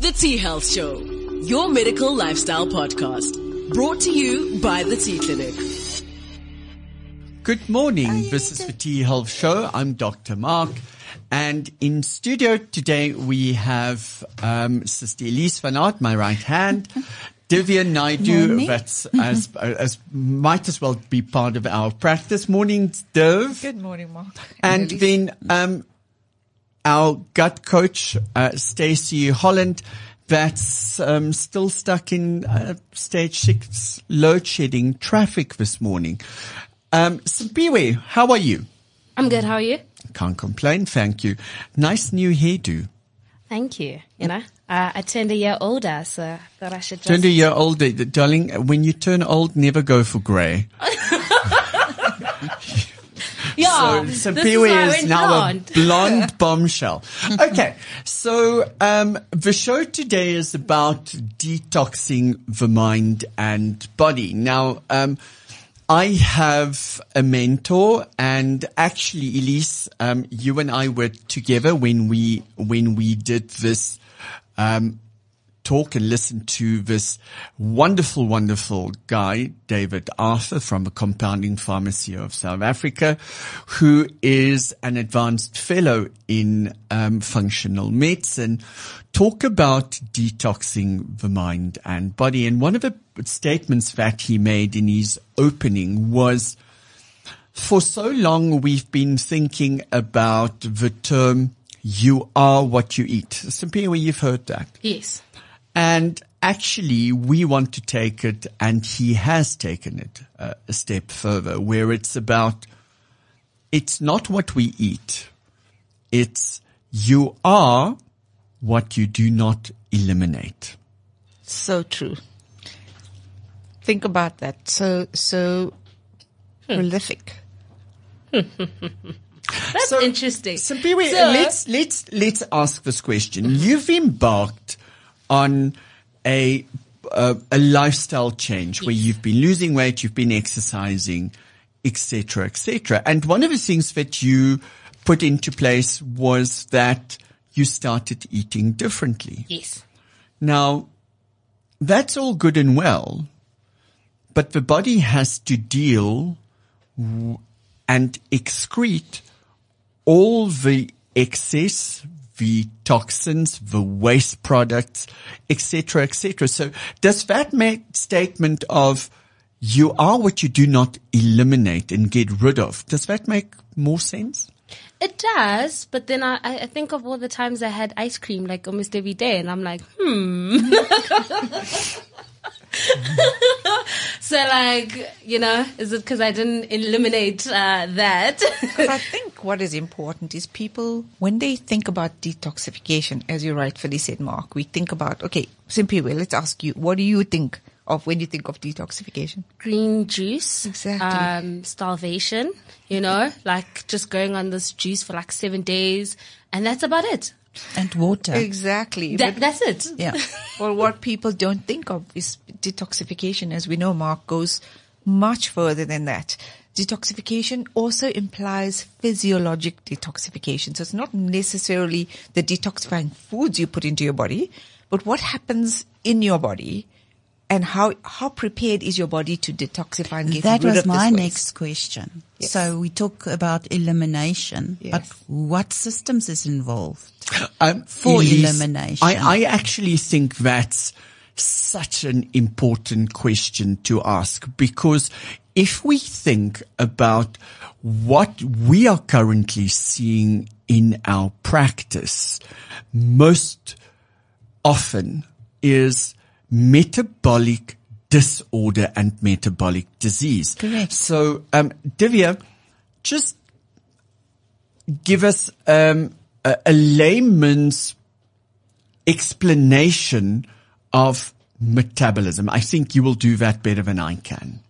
The T Health Show, your medical lifestyle podcast, brought to you by the T Clinic. Good morning. This is the T Health Show. I'm Dr. Mark. And in studio today, we have um, Sister Elize Van Aardt, my right hand. Dhivia Naidoo, Morning. that's as, as might as well be part of our practice. Morning, Div. Good morning, Mark. And Elize. then um, our gut coach, uh, Stacey Holland, that's um, still stuck in uh, stage six load shedding traffic this morning. Um, Simpiwe, how are you? I'm good. How are you? Can't complain, thank you. Nice new hairdo. Thank you. You know, uh, I turned a year older, so I thought I should just. Turned a year older, darling. When you turn old, never go for grey. yeah, so so is Piwi why is now blonde. a blonde bombshell. Okay, so um, the show today is about detoxing the mind and body. Now, um, I have a mentor, and actually, Elize, um, you and I were together when we when we did this. Um, talk and listen to this wonderful, wonderful guy, David Arthur from the Compounding Pharmacy of South Africa, who is an advanced fellow in um, functional medicine, talk about detoxing the mind and body. And one of the statements that he made in his opening was, for so long we've been thinking about the term, you are what you eat. Simply you've heard that. Yes. And actually, we want to take it, and he has taken it uh, a step further, where it's about, it's not what we eat. It's you are what you do not eliminate. so true. Think about that. So, so prolific. That's So- interesting. So, Piwi, So- let's let's let's ask this question. You've embarked on a uh, a lifestyle change where you've been losing weight, you've been exercising, etc., etc. And one of the things that you put into place was that you started eating differently. Yes. Now, that's all good and well, but the body has to deal w- and excrete all the excess, the toxins, the waste products, etc., etc. So does that make statement of you are what you do not eliminate and get rid of, does that make more sense? It does, but then I, I think of all the times I had ice cream like almost every day, and I'm like, hmm. so, like, you know, is it because I didn't eliminate uh, that? I think what is important is people, when they think about detoxification, as you rightfully said, Mark, we think about, okay, simply, well, let's ask you, what do you think of when you think of detoxification? Green juice, Exactly. um, starvation, you know, like just going on this juice for like seven days, and that's about it. And water. Exactly. That, that's it. Yeah. Well, what people don't think of is detoxification, as we know, Mark, goes much further than that. Detoxification also implies physiologic detoxification. So it's not necessarily the detoxifying foods you put into your body, but what happens in your body and how, how prepared is your body to detoxify and get That rid was of this my waste? next question. Yes. So we talk about elimination, but what systems is involved? Um, For Elize, elimination. I, I actually think that's such an important question to ask because if we think about what we are currently seeing in our practice, most often is metabolic disorder and metabolic disease. Correct. So, um, Dhivia, just give us um, a, a layman's explanation of metabolism. I think you will do that better than I can.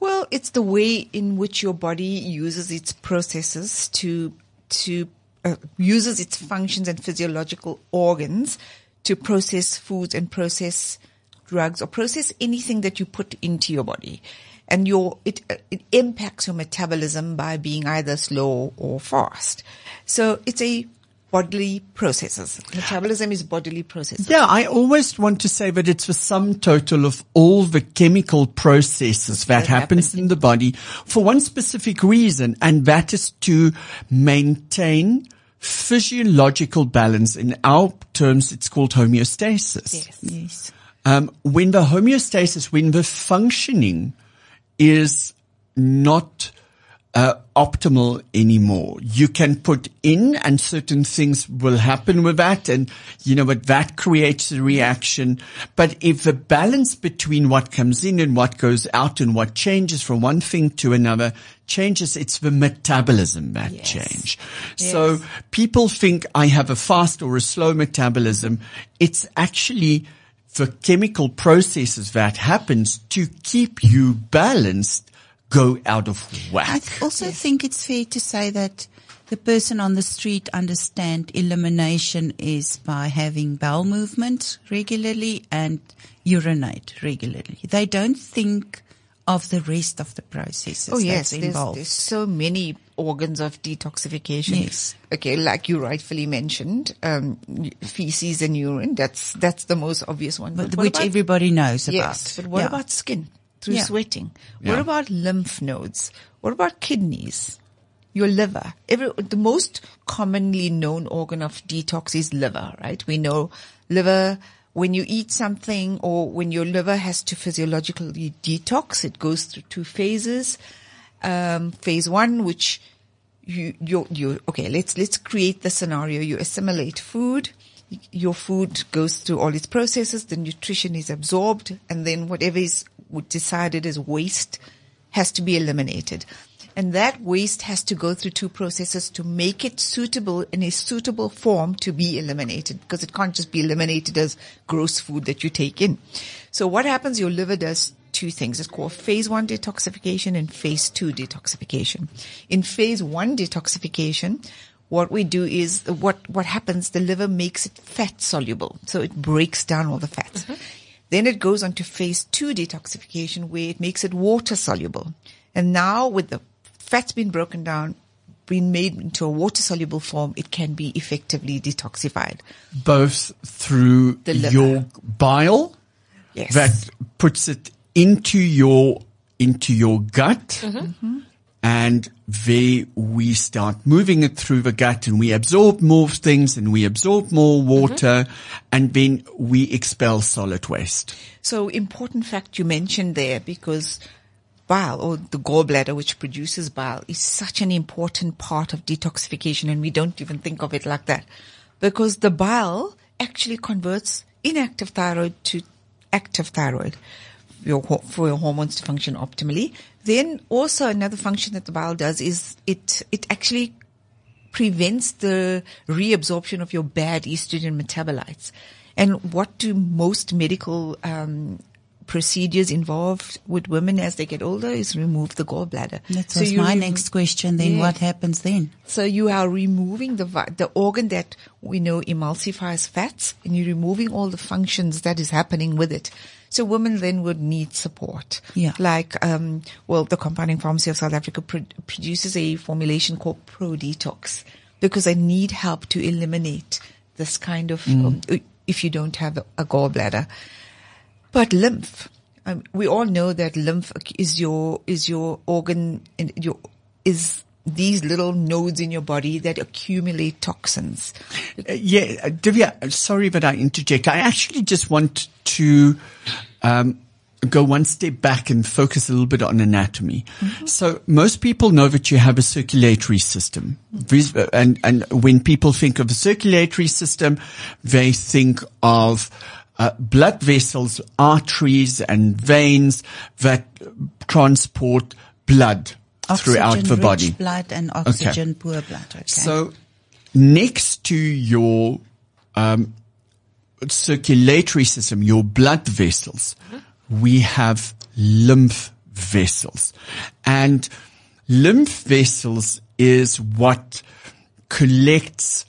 Well, it's the way in which your body uses its processes to to uh, uses its functions and physiological organs to process foods and process drugs or process anything that you put into your body. And your it it impacts your metabolism by being either slow or fast. So it's a bodily processes. Metabolism is bodily processes. Yeah, I always want to say that it's the sum total of all the chemical processes that That happens happen in the body for one specific reason, and that is to maintain physiological balance. In our terms, it's called homeostasis. Yes. Yes. Um, when the homeostasis, when the functioning is not uh, optimal anymore, you can put in and certain things will happen with that. And you know, but that creates a reaction. But if the balance between what comes in and what goes out and what changes from one thing to another changes, it's the metabolism that Yes. change. So people think I have a fast or a slow metabolism. It's actually the chemical processes that happens to keep you balanced go out of whack. I also think it's fair to say that the person on the street understand elimination is by having bowel movement regularly and urinate regularly. They don't think of the rest of the processes Oh yes, that's there's, involved. there's so many organs of detoxification. Yes. Okay, like you rightfully mentioned, um, feces and urine. That's that's the most obvious one. but what which about- everybody knows Yes, about. but what Yeah. about skin through Yeah. sweating? Yeah. What about lymph nodes? What about kidneys? Your liver. Every, the most commonly known organ of detox is liver, right? We know liver, when you eat something or when your liver has to physiologically detox, it goes through two phases. Um, phase one, which you, you, you, okay, let's, let's create the scenario. You assimilate food. Your food goes through all its processes. The nutrition is absorbed and then whatever is decided as waste has to be eliminated. And that waste has to go through two processes to make it suitable in a suitable form to be eliminated because it can't just be eliminated as gross food that you take in. So what happens? Your liver does two things. It's called phase one detoxification and phase two detoxification. In phase one detoxification, what we do is what, what happens, the liver makes it fat soluble. So it breaks down all the fats. Mm-hmm. Then it goes on to phase two detoxification where it makes it water soluble. And now with the fats being broken down, being made into a water soluble form, it can be effectively detoxified. Both through The your bile Yes. that puts it into your, into your gut. Mm-hmm. And there we start moving it through the gut and we absorb more things and we absorb more water mm-hmm. and then we expel solid waste. So important fact you mentioned there because bile or the gallbladder which produces bile is such an important part of detoxification and we don't even think of it like that because the bile actually converts inactive thyroid to active thyroid for your hormones to function optimally. Then also another function that the bile does is it, it actually prevents the reabsorption of your bad estrogen metabolites. And what do most medical um, procedures involved with women as they get older is remove the gallbladder. That So was my remo- next question. Then Yes. what happens then? So you are removing the the organ that we know emulsifies fats, and you're removing all the functions that is happening with it. So women then would need support. Yeah. Like, um, well, the Compounding Pharmacy of South Africa pro- produces a formulation called Pro Detox because I need help to eliminate this kind of, um, if you don't have a, gallbladder. But lymph, um, we all know that lymph is your is your organ and your is these little nodes in your body that accumulate toxins. Uh, yeah, uh, Dhivia, uh, sorry that I interject. I actually just want to um, go one step back and focus a little bit on anatomy. So most people know that you have a circulatory system. Uh, And, and when people think of a circulatory system, they think of uh, blood vessels, arteries and veins that transport blood throughout the body. blood and oxygen poor blood. Okay. So next to your um, circulatory system, your blood vessels, we have lymph vessels. And lymph vessels is what collects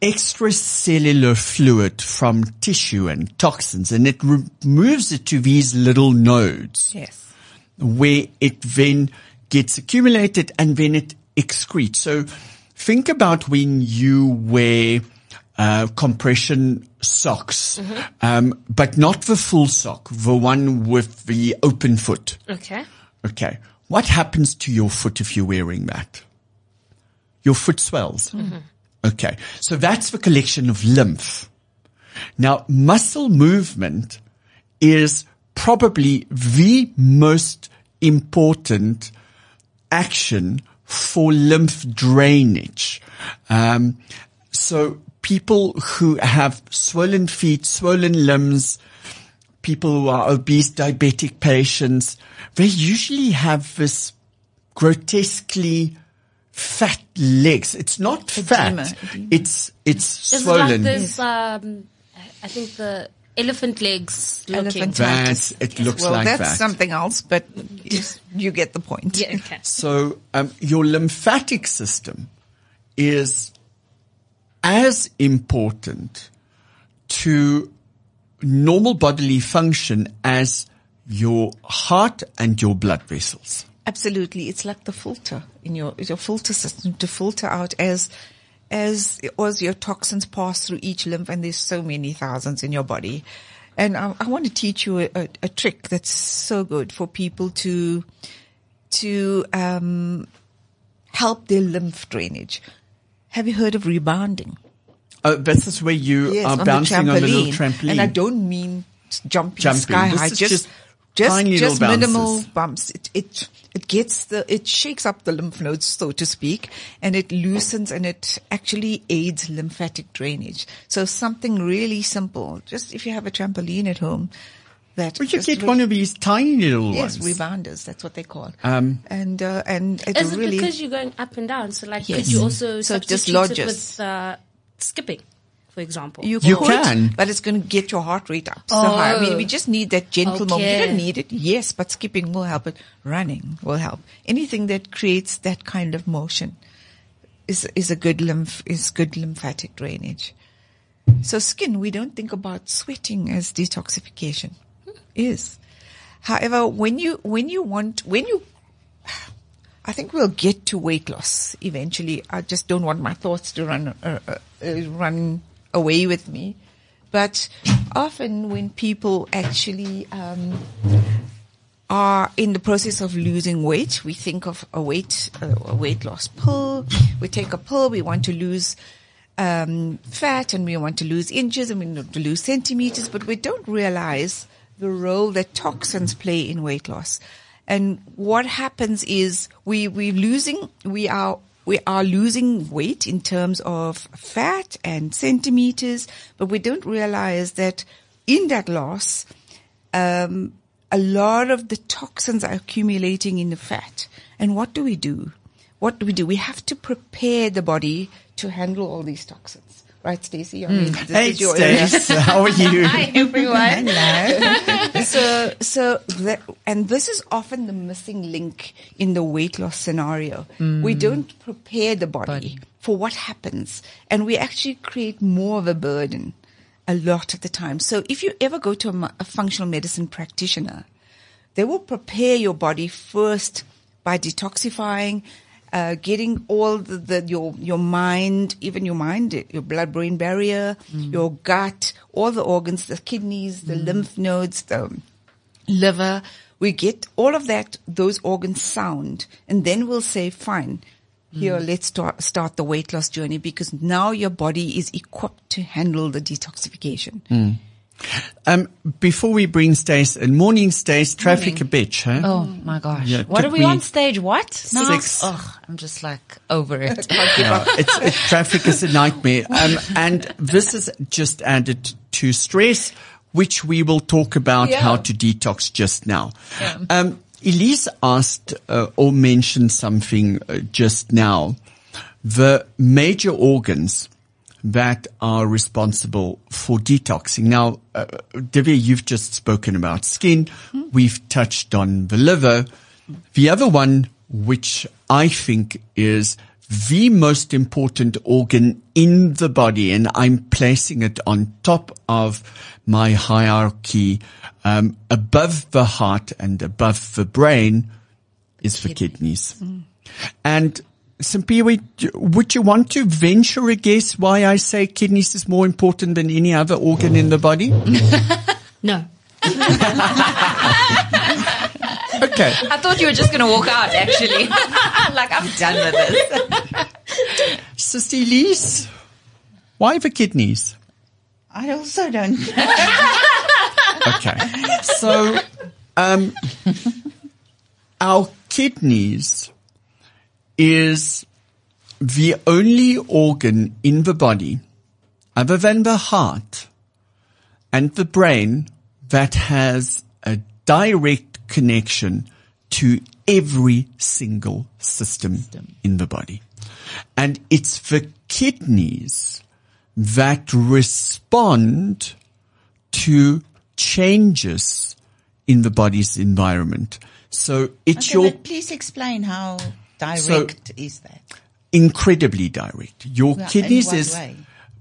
extracellular fluid from tissue and toxins and it removes it to these little nodes Yes. where it then gets accumulated and then it excretes. So think about when you wear uh, compression socks, um, but not the full sock, the one with the open foot. Okay. Okay. What happens to your foot if you're wearing that? Your foot swells. Okay. So that's the collection of lymph. Now, muscle movement is probably the most important action for lymph drainage. Um, so people who have swollen feet, swollen limbs, people who are obese, diabetic patients, they usually have this grotesquely fat legs. It's not Edema. fat. It's, it's Is swollen. it like this, um, I think the elephant legs looking. Elephant- That's, it looks well, like that's that. something else, but you get the point. Yeah, okay. So um, your lymphatic system is as important to normal bodily function as your heart and your blood vessels. Absolutely, it's like the filter in your your filter system to filter out as as as your toxins pass through each lymph, and there's so many thousands in your body. And I, I want to teach you a, a, a trick that's so good for people to to um, help their lymph drainage. Have you heard of rebounding? Uh, this is where you Yes, are on bouncing on a little trampoline. And I don't mean jumping, Jumping. sky This high. Just, just just, tiny just, little minimal bounces. bumps. It, it, it gets the, it shakes up the lymph nodes, so to speak, and it loosens and it actually aids lymphatic drainage. So something really simple. Just if you have a trampoline at home, that Well, you get re- one of these tiny little Yes, ones. rebounders. That's what they call. Um, and uh, and it Is it really because you're going up and down? So like, Yes. could you also So it substitute it dislodges. with uh, skipping, for example? You, You could, can. but it's going to get your heart rate up so high. I mean, Oh. we just need that gentle moment. You don't need it, yes, but skipping will help. It running will help. Anything that creates that kind of motion is is a good lymph is good lymphatic drainage. So skin, we don't think about sweating as detoxification. Is, however, when you when you want when you I think we'll get to weight loss eventually. I just don't want my thoughts to run uh, uh, uh, run away with me. But often when people actually um, are in the process of losing weight, we think of a weight uh, a weight loss pill. We take a pill. We want to lose um, fat and we want to lose inches and we want to lose centimeters, but we don't realize the role that toxins play in weight loss. And what happens is we we losing we are we are losing weight in terms of fat and centimeters, but we don't realize that in that loss, um, a lot of the toxins are accumulating in the fat. And what do we do? What do we do? We have to prepare the body to handle all these toxins. Right, Stacey? I hmm. mean, this Hey, is your. Stace, how are you? Hi everyone. so, so that, and this is often the missing link in the weight loss scenario. We hmm. don't prepare the body, Body. for what happens, and we actually create more of a burden a lot of the time. So, if you ever go to a, a functional medicine practitioner, they will prepare your body first by detoxifying, uh, getting all the, the your your mind, even your mind, your blood brain barrier, mm. your gut, all the organs, the kidneys, the mm. lymph nodes, the liver. We get all of that, those organs sound, and then we'll say, fine, here, mm. let's start, start the weight loss journey because now your body is equipped to handle the detoxification. Um, before we bring Stace in, morning Stace, traffic a bitch, huh? Oh my gosh. Yeah, what are we on stage? What? now? six- Ugh, I'm just like over it. No, it's, it, traffic is a nightmare. Um, and this is just added to stress, which we will talk about Yeah. how to detox just now. Um, Elize asked uh, or mentioned something uh, just now. The major organs that are responsible for detoxing. Now, uh, Dhivia, you've just spoken about skin. We've touched on the liver. The other one, which I think is the most important organ in the body, and I'm placing it on top of my hierarchy, um, above the heart and above the brain, is the kidneys. And Simpiwe, d- would you want to venture a guess why I say kidneys is more important than any other organ in the body? No. Okay. I thought you were just going to walk out, actually. like, I'm done with this. Sister why the kidneys? I also don't. Okay. So, um, our kidneys is the only organ in the body, other than the heart and the brain, that has a direct connection to every single system in the body. And it's the kidneys that respond to changes in the body's environment. So it's Okay, your please explain how direct is that? incredibly direct. Your Well, kidneys is way?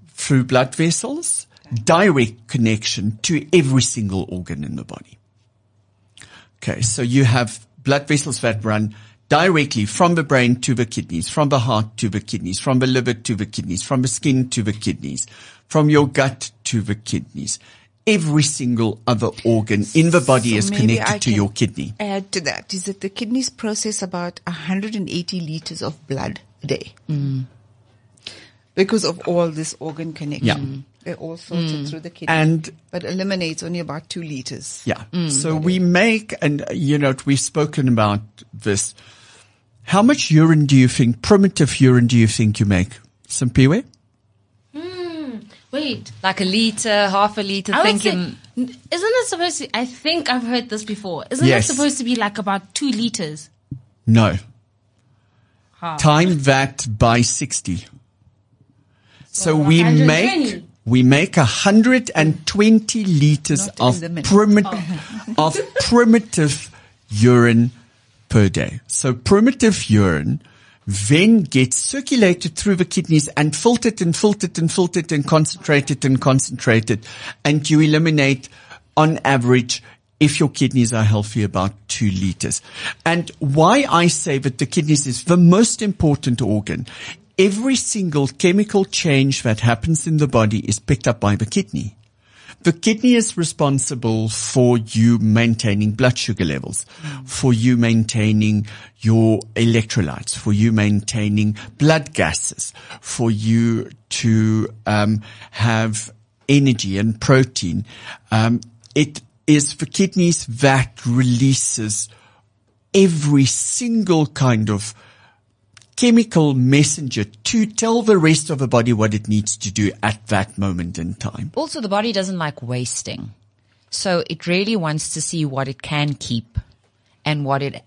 through blood vessels, direct connection to every single organ in the body. Okay, so you have blood vessels that run directly from the brain to the kidneys, from the heart to the kidneys, from the liver to the kidneys, from the skin to the kidneys, from your gut to the kidneys. Every single other organ in the body So is connected I to can your kidney. Add to that is that the kidneys process about 180 liters of blood a day. Mm. Because of all this organ connection. They're all sorted mm. through the kidney. And but eliminates only about two liters. Yeah. Mm. So we make, and you know, we've spoken about this. How much urine do you think, primitive urine do you think you make? Simpiwe? Wait. Like a liter, half a liter, I would say, thinking. isn't it supposed to, I think I've heard this before. Isn't Yes. it supposed to be like about two liters? No. Time that by 60. So we make, we make 120 liters Not of the minute. primitive, oh. of primitive urine per day. So primitive urine then gets circulated through the kidneys and filtered and filtered and filtered and concentrated and concentrated. And you eliminate on average if your kidneys are healthy about two liters. And why I say that the kidneys is the most important organ. Every single chemical change that happens in the body is picked up by the kidney. The kidney is responsible for you maintaining blood sugar levels, for you maintaining your electrolytes, for you maintaining blood gases, for you to um, have energy and protein. Um, it is the kidneys that releases every single kind of chemical messenger to tell the rest of the body what it needs to do at that moment in time. Also, the body doesn't like wasting. So it really wants to see what it can keep and what it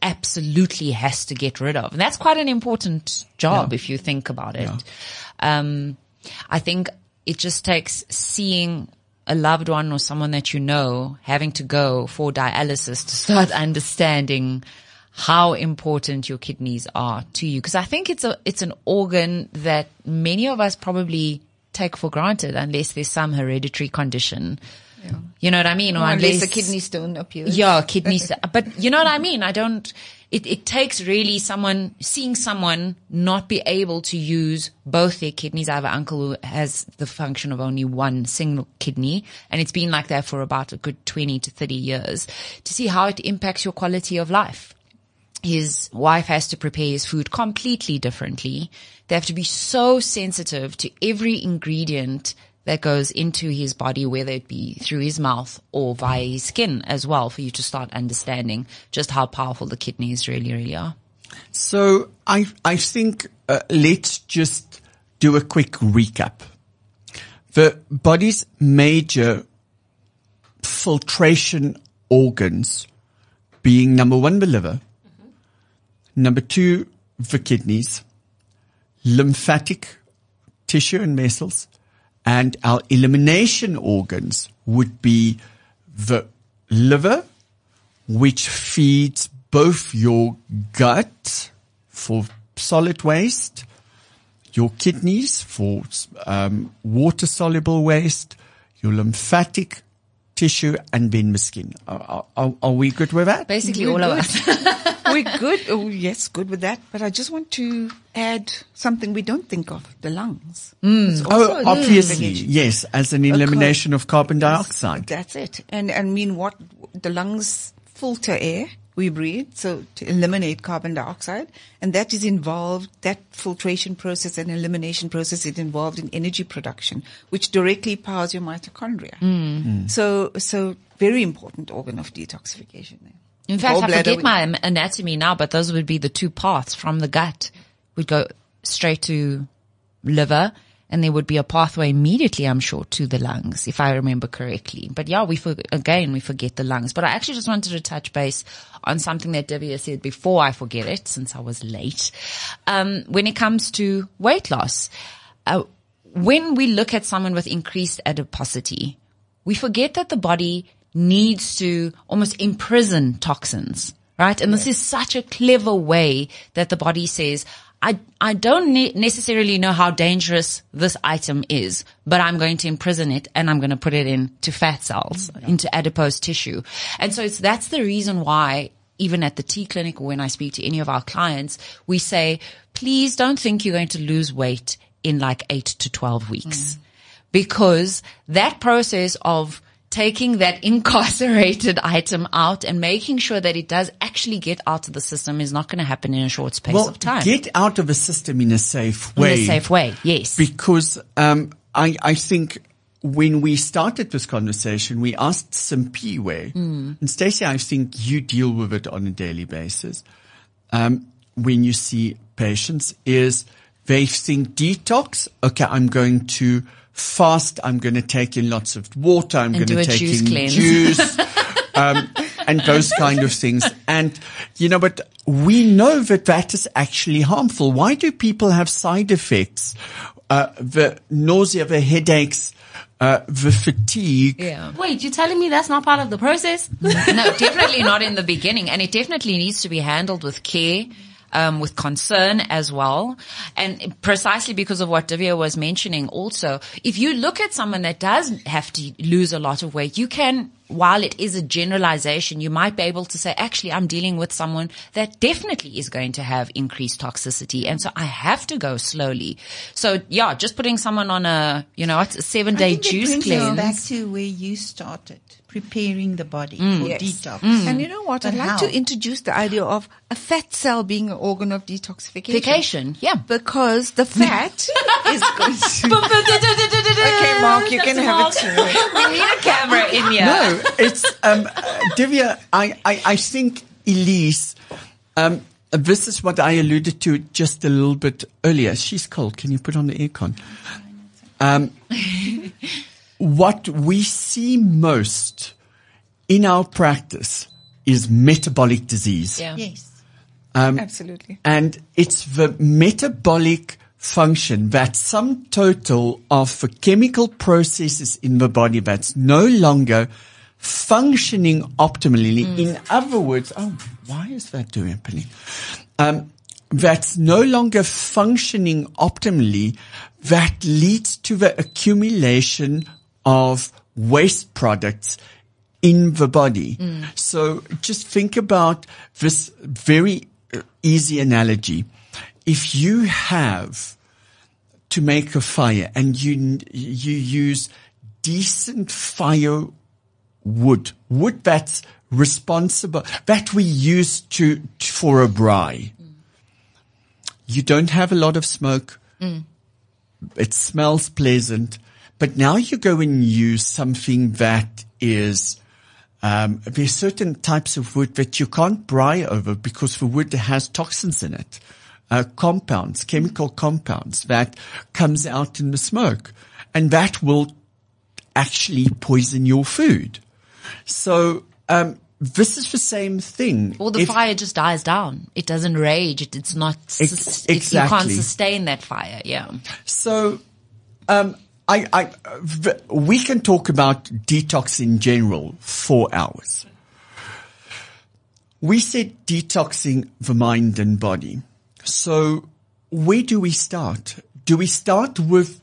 absolutely has to get rid of. And that's quite an important job if you think about it. Um, I think it just takes seeing a loved one or someone that you know having to go for dialysis to start understanding how important your kidneys are to you. Cause I think it's a, it's an organ that many of us probably take for granted unless there's some hereditary condition. You know what I mean? Or Unless a kidney stone appears. yeah, kidneys. but you know what I mean? I don't, it, it takes really someone, seeing someone not be able to use both their kidneys. I have an uncle who has the function of only one single kidney and it's been like that for about a good 20 to 30 years to see how it impacts your quality of life his wife has to prepare his food completely differently. They have to be so sensitive to every ingredient that goes into his body, whether it be through his mouth or via his skin as well, for you to start understanding just how powerful the kidneys really, really are. So I, I think uh, let's just do a quick recap. The body's major filtration organs being number one, the liver, number two, the kidneys, lymphatic tissue and vessels, and our elimination organs would be the liver, which feeds both your gut for solid waste, your kidneys for um, water soluble waste, your lymphatic tissue, and then the skin. Are, are, are we good with that? Basically, all of us. we're good. Oh, yes, good with that. But I just want to add something we don't think of: the lungs. Mm. It's oh, also Oh, obviously, detoxification. yes, as an elimination of carbon dioxide. That's it. And I mean, what the lungs filter air we breathe, so to eliminate carbon dioxide, and that is involved. That filtration process and elimination process is involved in energy production, which directly powers your mitochondria. Mm. Mm. So, so very important organ of detoxification. There. In fact, I forget my anatomy now, but those would be the two paths from the gut. Would go straight to liver, and there would be a pathway immediately, I'm sure, to the lungs, if I remember correctly. But yeah, we for, again we forget the lungs. But I actually just wanted to touch base on something that Dhivia said before I forget it, since I was late. Um, when it comes to weight loss, uh, when we look at someone with increased adiposity, we forget that the body needs to almost imprison toxins, right? And this is such a clever way that the body says, I, I don't ne- necessarily know how dangerous this item is, but I'm going to imprison it and I'm going to put it into fat cells, into adipose tissue. And so it's, that's the reason why even at the T clinic or when I speak to any of our clients, we say, please don't think you're going to lose weight in like eight to 12 weeks. Mm. Because that process of taking that incarcerated item out and making sure that it does actually get out of the system is not going to happen in a short space Well, of time. get out of a system in a safe way. in a safe way. Yes. Because um, I, I think when we started this conversation, we asked Simpiwe, and Stacey, I think you deal with it on a daily basis. Um, when you see patients, is they think detox. Okay, I'm going to fast. I'm going to take in lots of water. I'm going to take juice in cleanse. juice. um, and those kind of things. And, you know, but we know that that is actually harmful. Why do people have side effects? Uh, the nausea, the headaches, uh, the fatigue. yeah. Wait, you're telling me that's not part of the process? no, definitely not in the beginning. And it definitely needs to be handled with care. Um, with concern as well. And precisely because of what Dhivia was mentioning also, if you look at someone that does have to lose a lot of weight, you can, while it is a generalization, you might be able to say, actually, I'm dealing with someone that definitely is going to have increased toxicity. And so I have to go slowly. So yeah, just putting someone on a, you know, it's a seven day juice cleanse. back to where you started, preparing the body Mm. for Yes. detox. And you know what? But I'd like how? to introduce the idea of a fat cell being an organ of detoxification. Vacation, yeah. Because the fat is going to. okay, Mark, you can have it too. we need a camera in here. No, it's, um, uh, Dhivia, I, I, I think Elize, um, this is what I alluded to just a little bit earlier. She's cold. Can you put on the aircon? Um, what we see most in our practice is metabolic disease. Yeah. Yes. Absolutely. And it's the metabolic function, that sum total of the chemical processes in the body that's no longer functioning optimally. In other words, oh, why is that doing happening? Um, that's no longer functioning optimally, that leads to the accumulation of waste products in the body. So just think about this very uh, easy analogy. If you have to make a fire and you, you use decent fire wood, wood that's responsible, that we use to, for a braai. You don't have a lot of smoke. It smells pleasant, but now you go and use something that is, um, there's certain types of wood that you can't braai over because the wood has toxins in it, uh, compounds, chemical compounds that comes out in the smoke and that will actually poison your food. So, um, this is the same thing. Or the If- fire just dies down. It doesn't rage. It, it's not, Ex- sus- it- you can't sustain that fire. Yeah. So, um, I, I, we can talk about detox in general for hours. We said detoxing the mind and body. So where do we start? Do we start with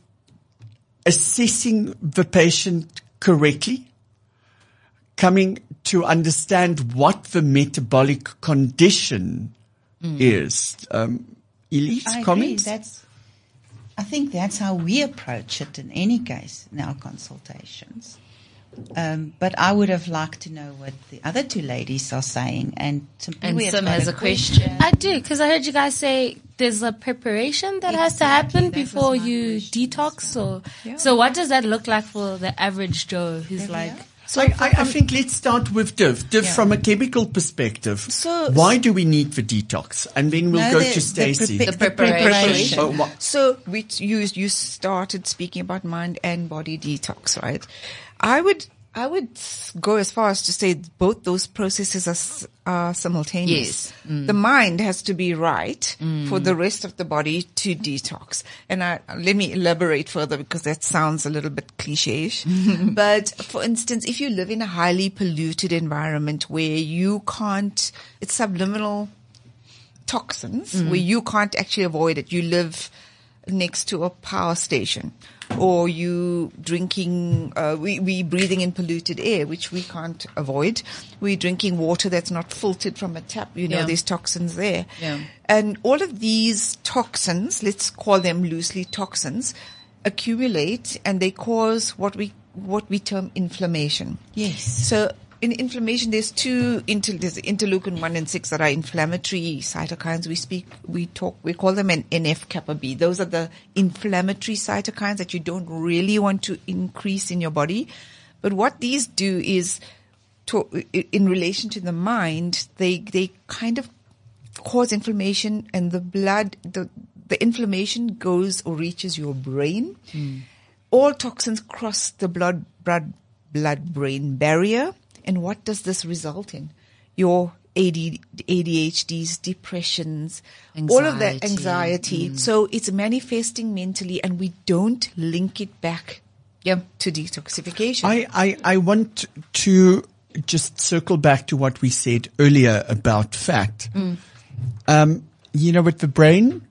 assessing the patient correctly? coming to understand what the metabolic condition is. Um, Elize I agree. comments? That's, I think that's how we approach it in any case in our consultations. Um, but I would have liked to know what the other two ladies are saying. And simply And we have Sim has a question. I do, because I heard you guys say there's a preparation that has to happen that before you question, detox. Or so, what does that look like for the average Joe who's like? So I, I, I um, think let's start with Div. Div, from a chemical perspective, So- why do we need the detox? And then we'll No, go the- to the Stacey. prepa- The preparation. Oh, So we you you started speaking about mind and body detox, right? I would I would go as far as to say both those processes are, are simultaneous. Yes. Mm. The mind has to be right mm. for the rest of the body to detox. And I, let me elaborate further because that sounds a little bit cliche-ish. but for instance, if you live in a highly polluted environment where you can't, it's subliminal toxins mm. where you can't actually avoid it. You live next to a power station or you drinking, uh, we, we breathing in polluted air, which we can't avoid. We're drinking water that's not filtered from a tap. You know, Yeah. there's toxins there. Yeah. And all of these toxins, let's call them loosely toxins, accumulate and they cause what we, what we term inflammation. Yes. So in inflammation, there's two inter, there's interleukin one and six that are inflammatory cytokines. We speak, we talk, we call them an NF kappa B. Those are the inflammatory cytokines that you don't really want to increase in your body. But what these do is, to, in relation to the mind, they they kind of cause inflammation, and the blood, the the inflammation goes or reaches your brain. Hmm. All toxins cross the blood blood blood brain barrier, and what does this result in? Your AD, ADHDs, depressions, all of that Anxiety. anxiety. So it's manifesting mentally, and we don't link it back Yeah. to detoxification. I, I, I want to just circle back to what we said earlier about fat. Um, you know, with the brain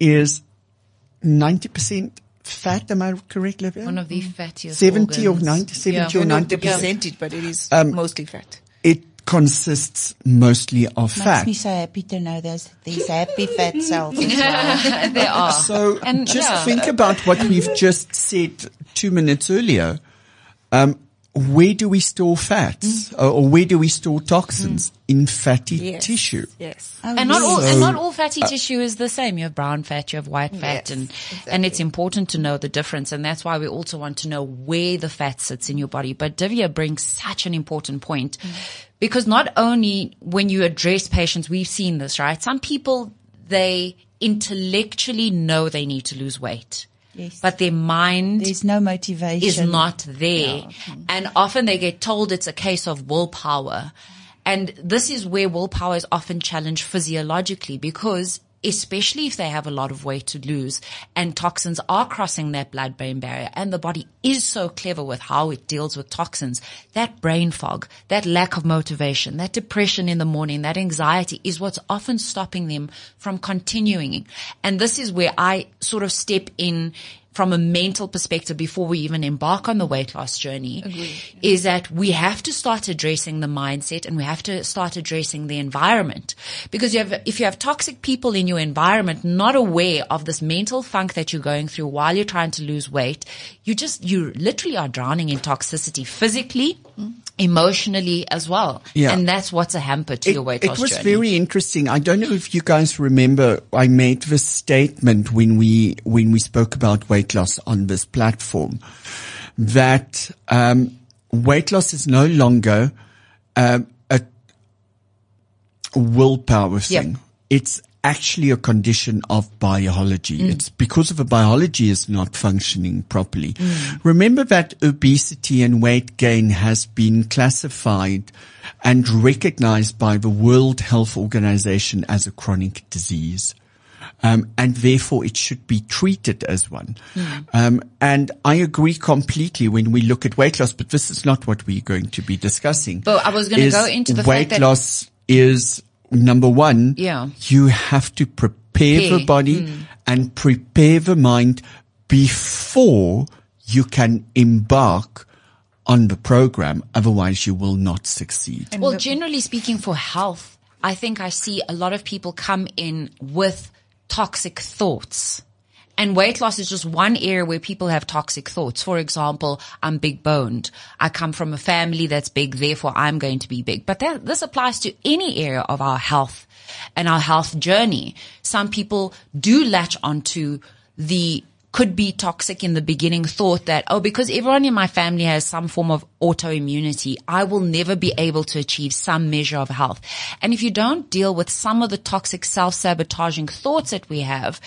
is 90% fat. Am I correct, Dhivia? One of the fattiest 70 or organs. 90, 70 Yeah. or 90 the percentage, but it is Um, mostly fat. It consists mostly of Makes fat. Makes me so happy to know there's these happy fat cells as well. they are. So And, just yeah. think about what we've just said two minutes earlier. Um, where do we store fats mm. or, or where do we store toxins? Mm. In fatty Yes. tissue. Yes. Oh, and not all So- and not all fatty uh, tissue is the same. You have brown fat, you have white fat, Yes, and and it's important to know the difference. And that's why we also want to know where the fat sits in your body. But Dhivia brings such an important point mm. because not only when you address patients, we've seen this, right? Some people they intellectually know they need to lose weight. Yes. But their mind There's no motivation. is not there. Mm-hmm. And often they get told it's a case of willpower. And this is where willpower is often challenged physiologically because especially if they have a lot of weight to lose and toxins are crossing that blood brain barrier and the body is so clever with how it deals with toxins, that brain fog, that lack of motivation, that depression in the morning, that anxiety is what's often stopping them from continuing. And this is where I sort of step in from a mental perspective before we even embark on the weight loss journey is that we have to start addressing the mindset and we have to start addressing the environment. Because you have if you have toxic people in your environment not aware of this mental funk that you're going through while you're trying to lose weight you just you literally are drowning in toxicity physically emotionally as well Yeah. and that's what's a hamper to your weight loss. it was journey very interesting. I don't know if you guys remember, I made this statement when we, when we spoke about weight loss on this platform that, um, weight loss is no longer, um, a willpower Yep. thing. It's actually a condition of biology. It's because of a biology is not functioning properly. Remember that obesity and weight gain has been classified and recognized by the World Health Organization as a chronic disease. Um, and therefore it should be treated as one. Um, and I agree completely when we look at weight loss, but this is not what we're going to be discussing. But I was gonna go into the weight fact that- loss is number one. Yeah. You have to prepare the Prepare. body hmm. and prepare the mind before you can embark on the program. Otherwise you will not succeed. Well, generally speaking, for health, I think I see a lot of people come in with toxic thoughts. And weight loss is just one area where people have toxic thoughts. For example, I'm big boned. I come from a family that's big, therefore I'm going to be big. But that, this applies to any area of our health and our health journey. Some people do latch onto the could be toxic in the beginning thought that, oh, because everyone in my family has some form of autoimmunity, I will never be able to achieve some measure of health. And if you don't deal with some of the toxic self-sabotaging thoughts that we have,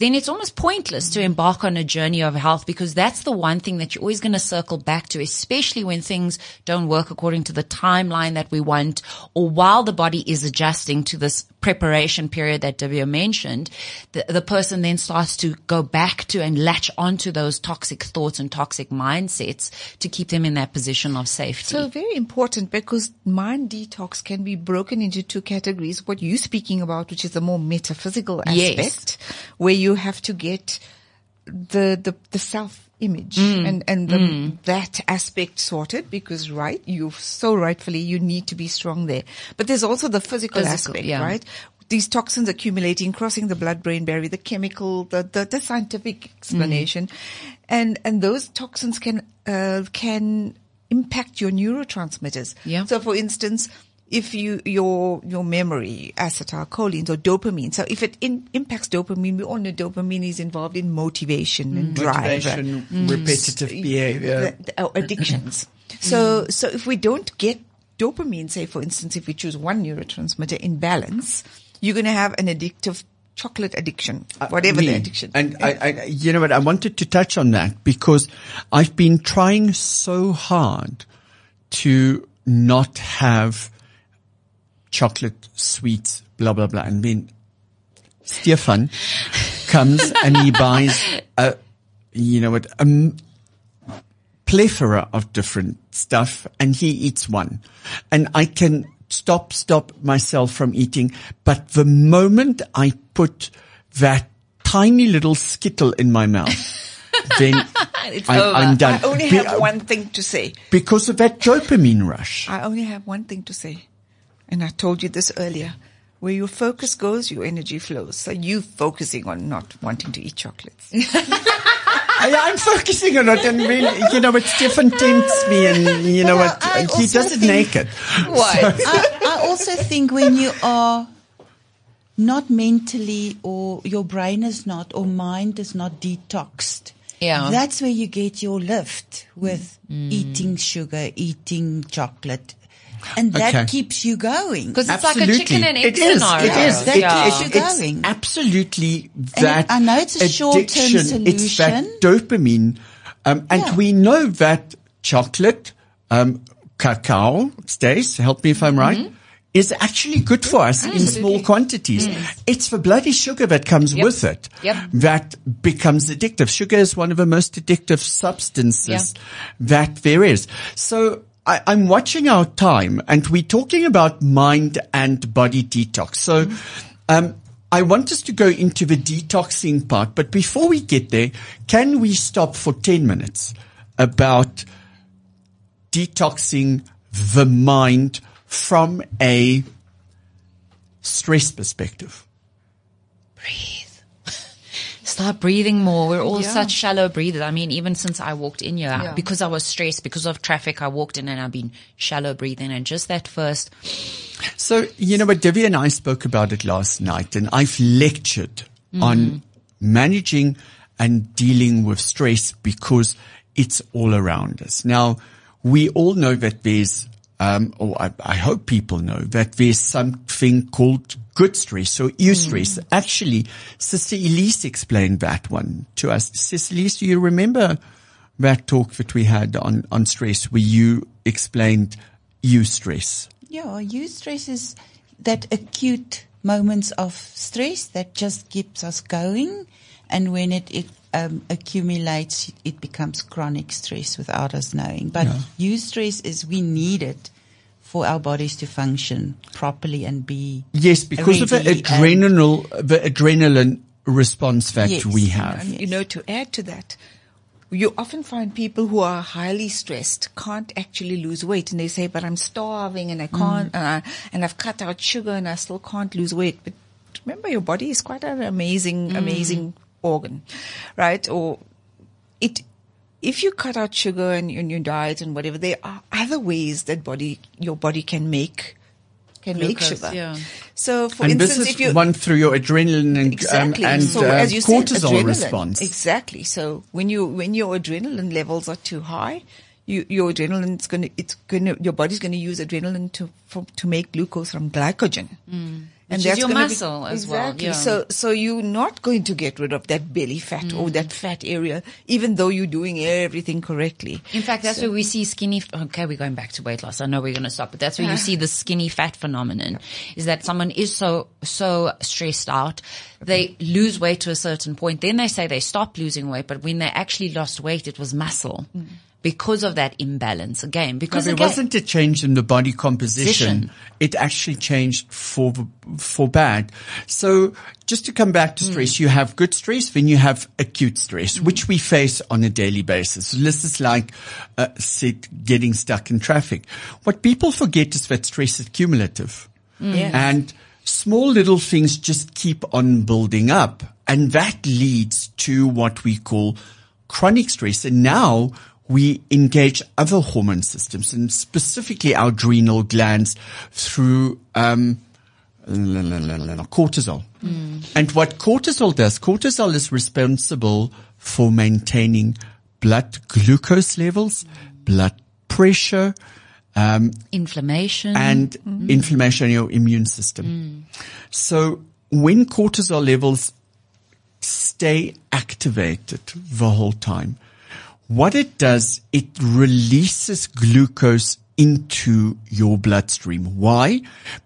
then it's almost pointless to embark on a journey of health because that's the one thing that you're always going to circle back to, especially when things don't work according to the timeline that we want or while the body is adjusting to this preparation period that Dhivia mentioned, the, the person then starts to go back to and latch onto those toxic thoughts and toxic mindsets to keep them in that position of safety. So very important because mind detox can be broken into two categories. What you're speaking about, which is the more metaphysical Yes. aspect, where you have to get the the, the self image Mm. and and the, that aspect sorted because right you so rightfully you need to be strong there but there's also the physical, Physical, aspect yeah. right these toxins accumulating crossing the blood brain barrier the chemical the the, the scientific explanation and and those toxins can uh, can impact your neurotransmitters Yeah. so for instance if you your your memory acetylcholines or dopamine so if it in, impacts dopamine we all know dopamine is involved in motivation and drive Motivation, repetitive behavior. the- the- or addictions. So, so if we don't get dopamine, say for instance, if we choose one neurotransmitter in balance, you're going to have an addictive chocolate addiction, whatever the Uh, Me. addiction. And I, I, you know what? I wanted to touch on that because I've been trying so hard to not have chocolate sweets, blah, blah, blah. And then Stefan comes and he buys a, you know what, a plethora of different stuff and he eats one and I can stop, stop myself from eating. But the moment I put that tiny little skittle in my mouth, then I, I'm done. I only Be- have one thing to say. because of that dopamine rush. I only have one thing to say. And I told you this earlier. Where your focus goes, your energy flows. So you focusing on not wanting to eat chocolates. I, I'm focusing on it, and really, you know, what Stefan tempts me, and you know what, he does it think- naked. I, I also think when you are not mentally or your brain is not or mind is not detoxed. Yeah. That's where you get your lift with mm. eating sugar, eating chocolate. And that Okay. keeps you going. Because it's like a chicken and egg It is. scenario. It is. That yeah. keeps you It's going. absolutely And that. I know it's a short-term addiction. It's that dopamine, um, and Yeah. we know that chocolate, um, cacao, Stace, help me if I'm right. Mm-hmm. Is actually good for us in small quantities. It's the bloody sugar that comes Yep. with it Yep. that becomes addictive. Sugar is one of the most addictive substances that there is. So I, I'm watching our time and we're talking about mind and body detox. So, um, I want us to go into the detoxing part, but before we get there, can we stop for 10 minutes about detoxing the mind from a stress perspective? Start breathing more. We're all Yeah. such shallow breathers. I mean, even since I walked in here, Yeah. because I was stressed, because of traffic, I walked in and I've been shallow breathing. And just that first, So, you know what, Dhivia and I spoke about it last night and I've lectured on mm. managing and dealing with stress because it's all around us. Now, we all know that there's, um, or I, I hope people know that there's something called good stress or eustress. Actually, Sister Elize explained that one to us. Sister Elize, do you remember that talk that we had on, on stress where you explained eustress? Yeah, eustress is that acute moments of stress that just keeps us going. And when it, it um, accumulates, it becomes chronic stress without us knowing. But eustress is we need it for our bodies to function properly and be Yes, because of the adrenal, the adrenaline response that Yes. we have. And, you know, to add to that, you often find people who are highly stressed can't actually lose weight, and they say, "But I'm starving and I mm. can't, and, I, and I've cut out sugar and I still can't lose weight." But remember, your body is quite an amazing, mm. amazing organ, right? Or it if you cut out sugar in, in your diet and whatever, there are other ways that body your body can make can make sugar. yeah. So, for And instance, this is if you one through your adrenaline and, exactly um, and so uh, as you said, cortisol adrenaline. response. Exactly. So when you when your adrenaline levels are too high, you, your adrenaline's going to it's going to your body's going to use adrenaline to for, to make glucose from glycogen. Which is your muscle as well, exactly. yeah. So, so you're not going to get rid of that belly fat Mm. or that fat area, even though you're doing everything correctly. In fact, that's where we see skinny. Okay, we're going back to weight loss. I know we're going to stop, but that's where Uh-huh. you see the skinny fat phenomenon. Is that someone is so so stressed out, they lose weight to a certain point. Then they say they stop losing weight, but when they actually lost weight, it was muscle because of that imbalance again. Because Because it again, wasn't a change in the body composition. Position. It actually changed for for bad. So just to come back to hmm. stress, you have good stress, then you have acute stress, hmm. which we face on a daily basis. This is like uh, sit, getting stuck in traffic. What people forget is that stress is cumulative. Hmm. Yes. And small little things just keep on building up. And that leads to what we call chronic stress. And now we engage other hormone systems and specifically our adrenal glands through, um, cortisol. And what cortisol does, cortisol is responsible for maintaining blood glucose levels, blood pressure, um, inflammation and inflammation in your immune system. So when cortisol levels stay activated the whole time, what it does, it releases glucose into your bloodstream. Why?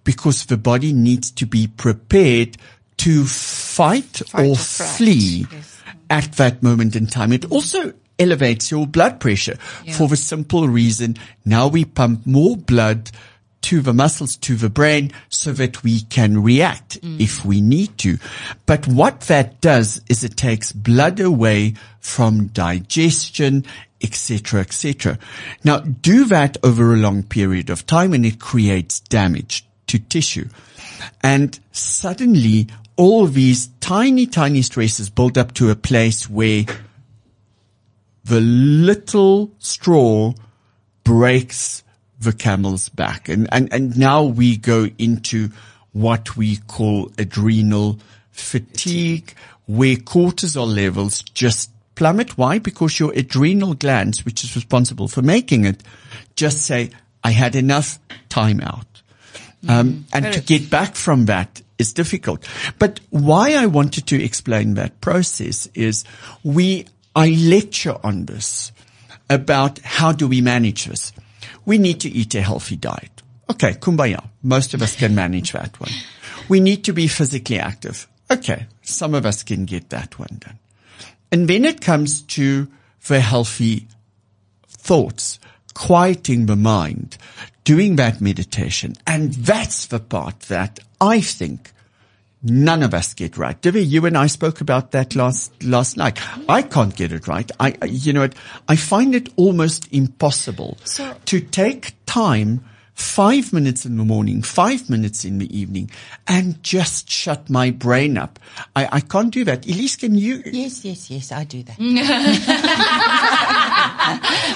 Because the body needs to be prepared to fight, Fight or or flee Yes. at that moment in time. It also elevates your blood pressure for the simple reason now we pump more blood to the muscles, to the brain, so that we can react mm. if we need to. But what that does is it takes blood away from digestion, etc., etc. Now, do that over a long period of time and it creates damage to tissue. And suddenly all these tiny, tiny stresses build up to a place where the little straw breaks the camel's back. And, and, and now we go into what we call adrenal fatigue, where cortisol levels just plummet. Why? Because your adrenal glands, which is responsible for making it, just say, I had enough time out. Um, and to get back from that is difficult. But why I wanted to explain that process is we, I lecture on this about how do we manage this. We need to eat a healthy diet. Okay, kumbaya. Most of us can manage that one. We need to be physically active. Okay, some of us can get that one done. And then it comes to the healthy thoughts, quieting the mind, doing that meditation. And that's the part that I think none of us get right. Divi, you and I spoke about that last, last night. I can't get it right. I, you know, what? I find it almost impossible So- to take time five minutes in the morning, five minutes in the evening and just shut my brain up. I, I can't do that. Elize, can you? Yes, yes, yes, I do that.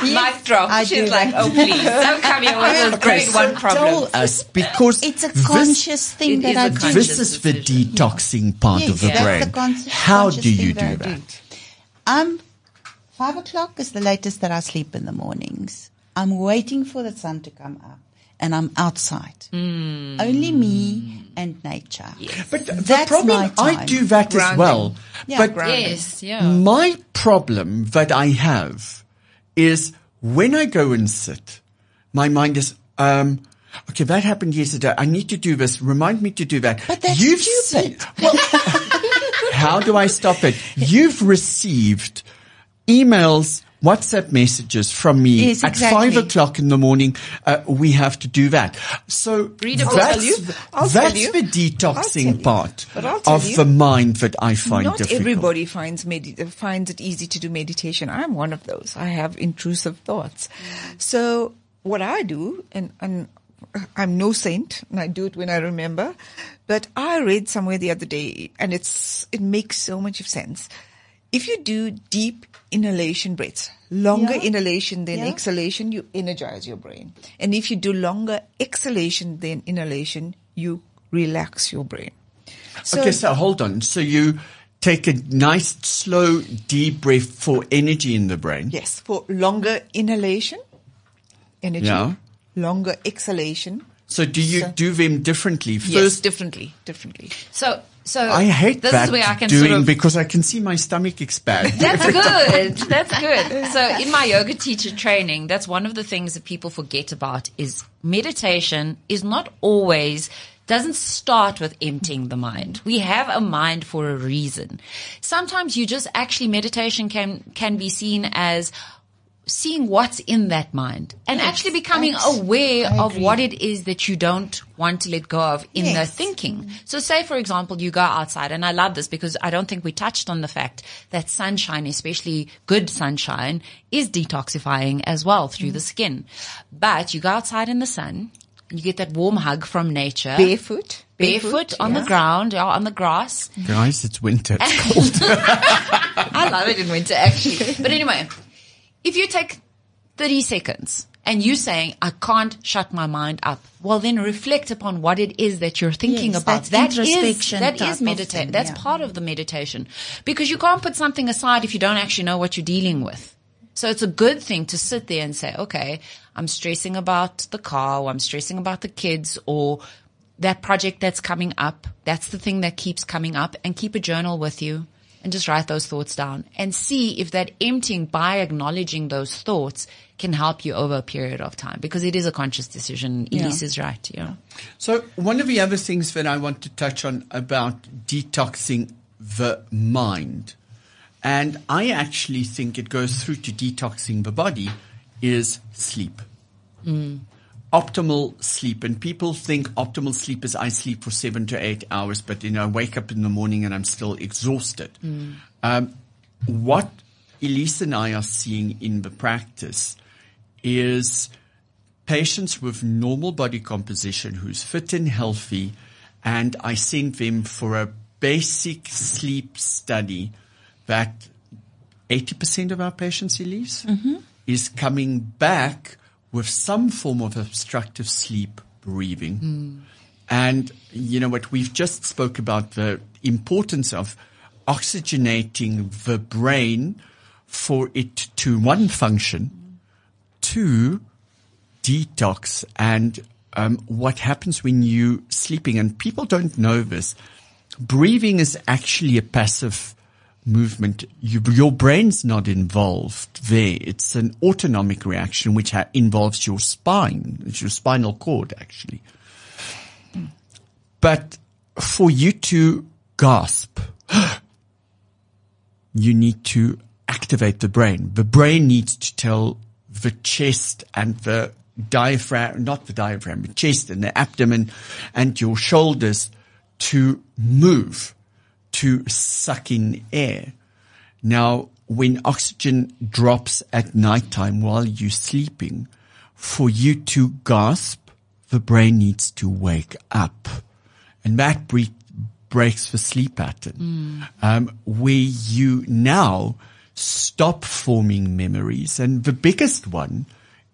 Mic drop. I She's do like, that. oh please, don't come here with this grade one problem. Tell us because It's a this- conscious thing that I do. This is the decision. detoxing part Yes, of the that's brain. the con- How conscious do you do that I that? Um, five o'clock is the latest that I sleep in the mornings. I'm waiting for the sun to come up, and I'm outside. Hmm. Only me and nature. But the That's problem, I do that as well. Yeah, but grounding. Yes, yeah. my problem that I have is when I go and sit, my mind is, um, okay, that happened yesterday. I need to do this. Remind me to do that. But that's You've stupid. seen- well, how do I stop it? You've received emails, WhatsApp messages from me Yes, at exactly. five o'clock in the morning. Uh, we have to do that. So Read that's, I'll tell you. I'll tell that's the detoxing part of you. the mind that I find Not difficult. everybody finds medi- finds it easy to do meditation. I'm one of those. I have intrusive thoughts. So what I do, and, and I'm no saint, and I do it when I remember, but I read somewhere the other day, and it's it makes so much of sense. If you do deep inhalation breaths, longer Yeah. inhalation than Yeah. exhalation, you energize your brain. And if you do longer exhalation than inhalation, you relax your brain. So, okay, so hold on. So you take a nice, slow, deep breath for energy in the brain. Yes, for longer inhalation, energy. Yeah. Longer exhalation. So do you So- do them differently? yes, differently, differently. So, so I hate this that is where I can doing sort of because I can see my stomach expand. That's good. That's good. So in my yoga teacher training, that's one of the things that people forget about is meditation is not always doesn't start with emptying the mind. We have a mind for a reason. Sometimes you just actually meditation can can be seen as seeing what's in that mind and actually becoming aware of what it is that you don't want to let go of in the thinking. So say, for example, you go outside and I love this because I don't think we touched on the fact that sunshine, especially good sunshine is detoxifying as well through the skin. But you go outside in the sun, you get that warm hug from nature. Barefoot. Barefoot on the ground, or on the grass. Guys, it's winter. It's cold. I love it in winter actually. But anyway, if you take 30 seconds and you saying, I can't shut my mind up, well then reflect upon what it is that you're thinking Yes, about. that's That is, introspection is meditation. That's yeah. part of the meditation because you can't put something aside if you don't actually know what you're dealing with. So it's a good thing to sit there and say, okay, I'm stressing about the car or I'm stressing about the kids or that project that's coming up. That's the thing that keeps coming up and keep a journal with you and just write those thoughts down and see if that emptying by acknowledging those thoughts can help you over a period of time because it is a conscious decision. Elize is right. Yeah. So one of the other things that I want to touch on about detoxing the mind, and I actually think it goes through to detoxing the body, is sleep. Mm. Optimal sleep. And people think optimal sleep is I sleep for seven to eight hours, but you know, I wake up in the morning and I'm still exhausted. Um, what Elize and I are seeing in the practice is patients with normal body composition who's fit and healthy, and I send them for a basic sleep study that 80% of our patients, Elize, is coming back with some form of obstructive sleep breathing. And you know what? We've just spoke about the importance of oxygenating the brain for it to one function, two detox and um, what happens when you sleeping. And people don't know this. Breathing is actually a passive movement. You, your brain's not involved there. It's an autonomic reaction which ha- involves your spine. It's your spinal cord actually. But for you to gasp, you need to activate the brain. The brain needs to tell the chest and the diaphragm, not the diaphragm, the chest and the abdomen and your shoulders to move, to suck in air. Now, when oxygen drops at nighttime while you're sleeping, for you to gasp, the brain needs to wake up. And that bre- breaks the sleep pattern, um, where you now stop forming memories. And the biggest one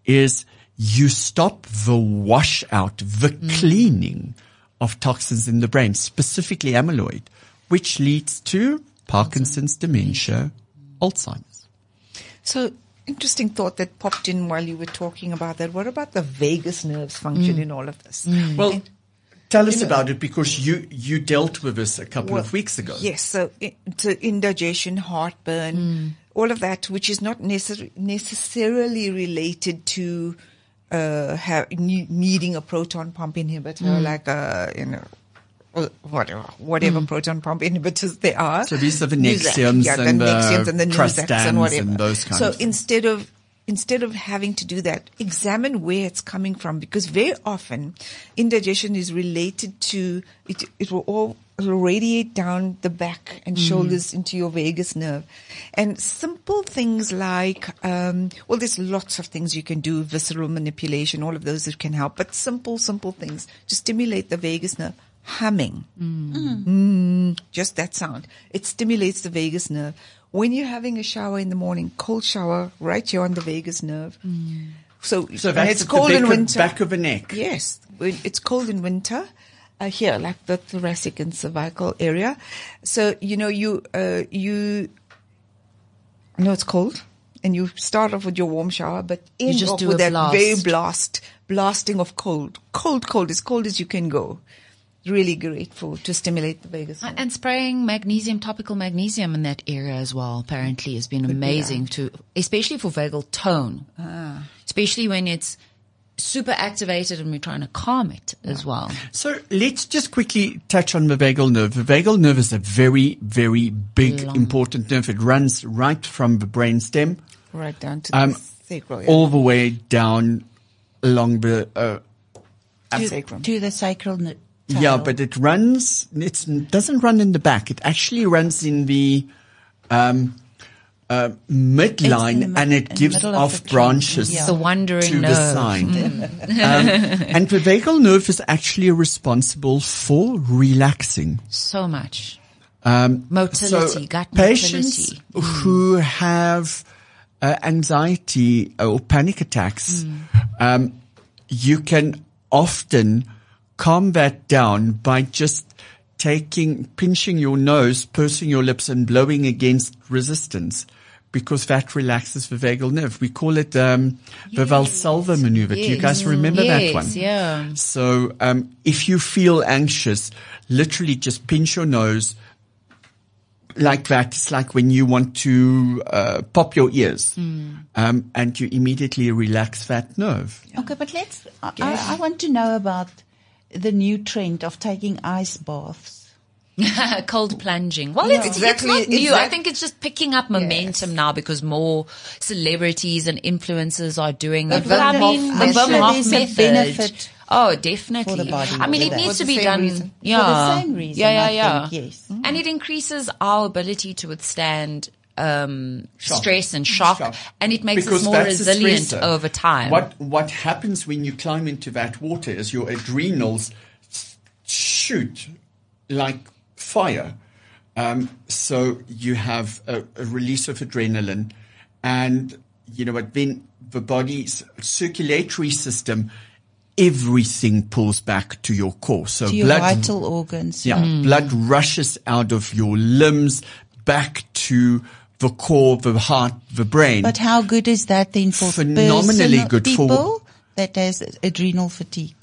is you stop the washout, the cleaning of toxins in the brain, specifically amyloid, which leads to Parkinson's, dementia, Alzheimer's. So interesting thought that popped in while you were talking about that. What about the vagus nerves function mm. in all of this? Mm. Well, tell us about it because you, you dealt with this a couple Well, of weeks ago. Yes, so, i- so indigestion, heartburn, mm. all of that, which is not necessar- necessarily related to uh, ha- ne- needing a proton pump inhibitor, like a you know whatever, whatever proton pump inhibitors there are. So these are the Nexiums yeah, and the Nexiums and the Nuzaks and whatever. and those kinds So of instead of instead of having to do that, examine where it's coming from because very often indigestion is related to it. It will all it'll radiate down the back and shoulders into your vagus nerve, and simple things like um, well, there's lots of things you can do, visceral manipulation, all of those that can help, but simple, simple things to stimulate the vagus nerve. Humming just that sound. It stimulates the vagus nerve. When you're having a shower in the morning, cold shower right here on the vagus nerve. So, So that's it's cold the in back, winter. Of, back of the neck. Yes, it's cold in winter. Uh, here, like the thoracic and cervical area. So you know you uh, you know it's cold, and you start off with your warm shower, but end just off do with a that very blast. blast, blasting of cold, cold, cold, as cold as you can go. Really great for to stimulate the vagus. nerve. And spraying magnesium, topical magnesium in that area as well, apparently has been amazing to, especially for vagal tone. Especially when it's super activated and we're trying to calm it as well. So let's just quickly touch on the vagal nerve. The vagal nerve is a very, very big, important nerve. It runs right from the brainstem right down to um, the sacral. yeah. all the way down along the. Uh, to, sacrum. to the sacral n- yeah, but it runs. It doesn't run in the back. It actually runs in the um, uh, midline, in the and it gives middle of off the branches. Yeah. The wandering to nerve. the side. um, and the vagal nerve is actually responsible for relaxing. So much. Um, Motility, so gut patients motility. who have uh, anxiety or panic attacks, um, you can often calm that down by just taking, pinching your nose, pursing your lips and blowing against resistance because that relaxes the vagal nerve. We call it um, the Valsalva maneuver. Do you guys remember that Yes, one? yeah. So um, if you feel anxious, literally just pinch your nose like that. It's like when you want to uh, pop your ears, um, and you immediately relax that nerve. Okay, but let's. I, I, I want to know about the new trend of taking ice baths. Cold plunging. Well, it's, Exactly, it's not new. I think it's just picking up momentum now because more celebrities and influencers are doing it. Wim But I mean, the method. Wim Hof There's a method. benefit Oh, definitely. for the body I mean, it that. needs For to be done. reason. For the same reason, Yeah, yeah, I yeah. think, yes. And it increases our ability to withstand um, stress and shock, Shock. and it makes Because us more resilient over time. What what happens when you climb into that water is your adrenals shoot like fire. Um, so you have a, a release of adrenaline, and you know what? Then the body's circulatory system, everything pulls back to your core. So to your blood vital organs. yeah, blood rushes out of your limbs back to the core, the heart, the brain. But how good is that then for Phenomenally personal good for- people that has adrenal fatigue?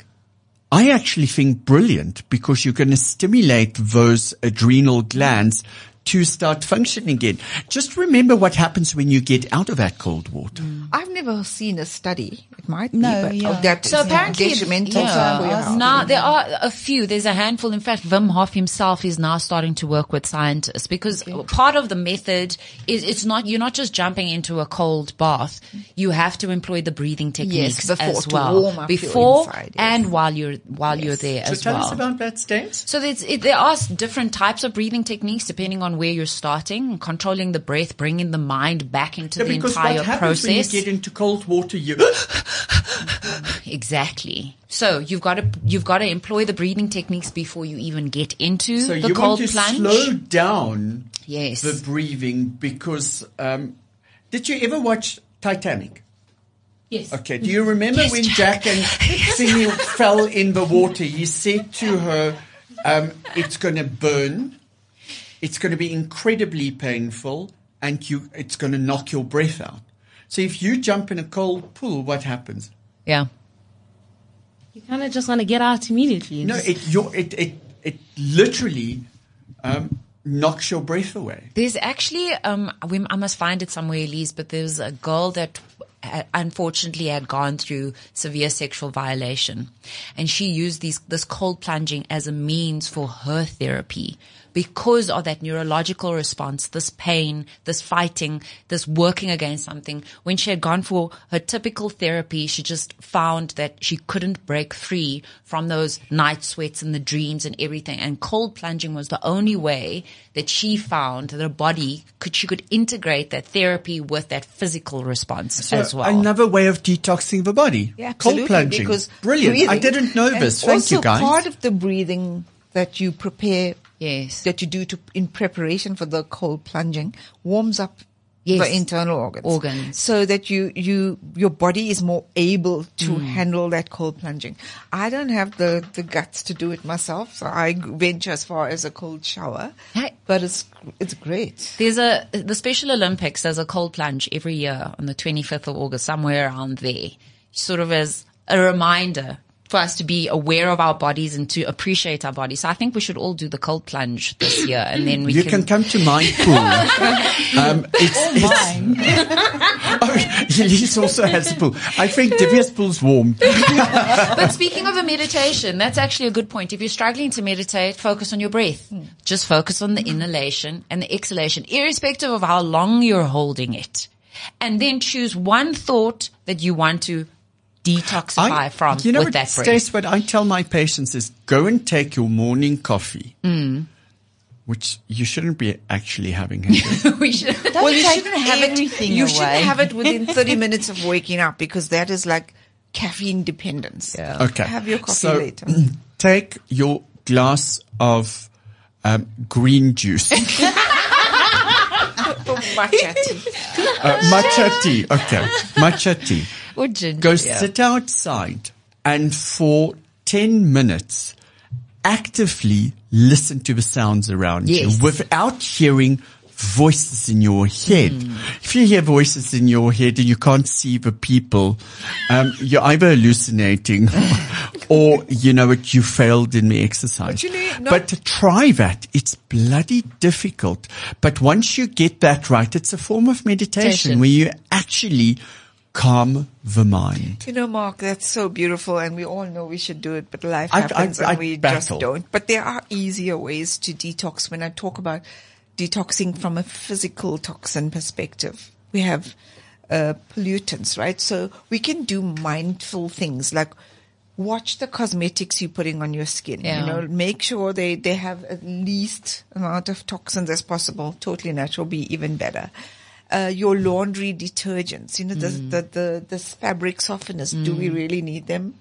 I actually think brilliant because you're going to stimulate those adrenal glands to start functioning again. Just remember what happens when you get out of that cold water. Mm. I've never seen a study. It might No, be, but yeah. of that So apparently, detrimental yeah. for. Now there are a few. There's a handful. In fact, Wim Hof himself is now starting to work with scientists because part of the method is it's not you're not just jumping into a cold bath. You have to employ the breathing techniques before as to well warm up before inside, yes. and while you're while you're there So as tell us about that, Stace. So there's, it, there are different types of breathing techniques depending on where you're starting, controlling the breath, bringing the mind back into Yeah, the entire happens when you process. get into cold water, you Exactly. So you've got to you've got to employ the breathing techniques before you even get into so the you cold want to plunge. slow down Yes. the breathing because um, did you ever watch Titanic? yes. Okay. Do you remember Yes, when Jack. Jack, and Thingy fell in the water? He said to her, um, "It's going to burn. It's going to be incredibly painful, and you, it's going to knock your breath out." So if you jump in a cold pool, what happens? Yeah. You kind of just want to get out immediately. No, it your it it it literally um, knocks your breath away. There's actually um we, I must find it somewhere, Elize, but there's a girl that uh, unfortunately had gone through severe sexual violation. And she used these, this cold plunging as a means for her therapy because of that neurological response, this pain, this fighting, this working against something. When she had gone for her typical therapy, she just found that she couldn't break free from those night sweats and the dreams and everything. And cold plunging was the only way that she found that her body could, she could integrate that therapy with that physical response So as well. Another way of detoxing the body. Yeah, Cold plunging. Because Brilliant. I didn't know this. Thank you, guys. Part of the breathing that you prepare, Yes. that you do to in preparation for the cold plunging, warms up Yes. the internal organs, Organs. so that you you your body is more able to Mm. handle that cold plunging. I don't have the the guts to do it myself, so I venture as far as a cold shower. Hey. But it's it's great. There's a the Special Olympics. There's a cold plunge every year on the 25th of August, somewhere around there, sort of as a reminder for us to be aware of our bodies and to appreciate our bodies. So I think we should all do the cold plunge this year, and then we You can come to my pool. um, it's, it's, oh, Elize also has a pool. I think Dhivia's pool's warm. but speaking of a meditation, that's actually a good point. If you're struggling to meditate, focus on your breath. Just focus on the inhalation and the exhalation, irrespective of how long you're holding it. And then choose one thought that you want to detoxify from you know with what, that breath. Stace, what I tell my patients is go and take your morning coffee, Mm. which you shouldn't be actually having. Hendrik. we should. well, you shouldn't have it. everything You shouldn't have it within 30 minutes of waking up because that is like caffeine dependence. Yeah. Okay. Have your coffee so, later. Take your glass of um, green juice. Matcha tea. Uh, matcha tea. Okay. Matcha tea. Or ginger. Go yeah. sit outside and for 10 minutes actively listen to the sounds around Yes. you without hearing voices in your head. Hmm. If you hear voices in your head and you can't see the people, um, you're either hallucinating or, you know what, you failed in the exercise. Need not- but try that. It's bloody difficult. But once you get that right, it's a form of meditation Meditation. where you actually calm the mind. You know, Mark, that's so beautiful, and we all know we should do it, but life I- happens I- I and we battle. just don't. But there are easier ways to detox. When I talk about detoxing from a physical toxin perspective, we have uh, pollutants, right? So we can do mindful things like watch the cosmetics you're putting on your skin. Yeah. You know, make sure they, they have at least amount of toxins as possible. Totally natural be even better. Uh, your laundry detergents, you know, the, Mm. the, the, the fabric softeners, do we really need them?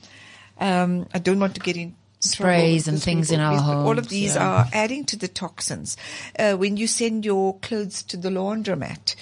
Um, I don't want to get in Sprays and things in our homes—all of these yeah. are adding to the toxins. Uh, when you send your clothes to the laundromat,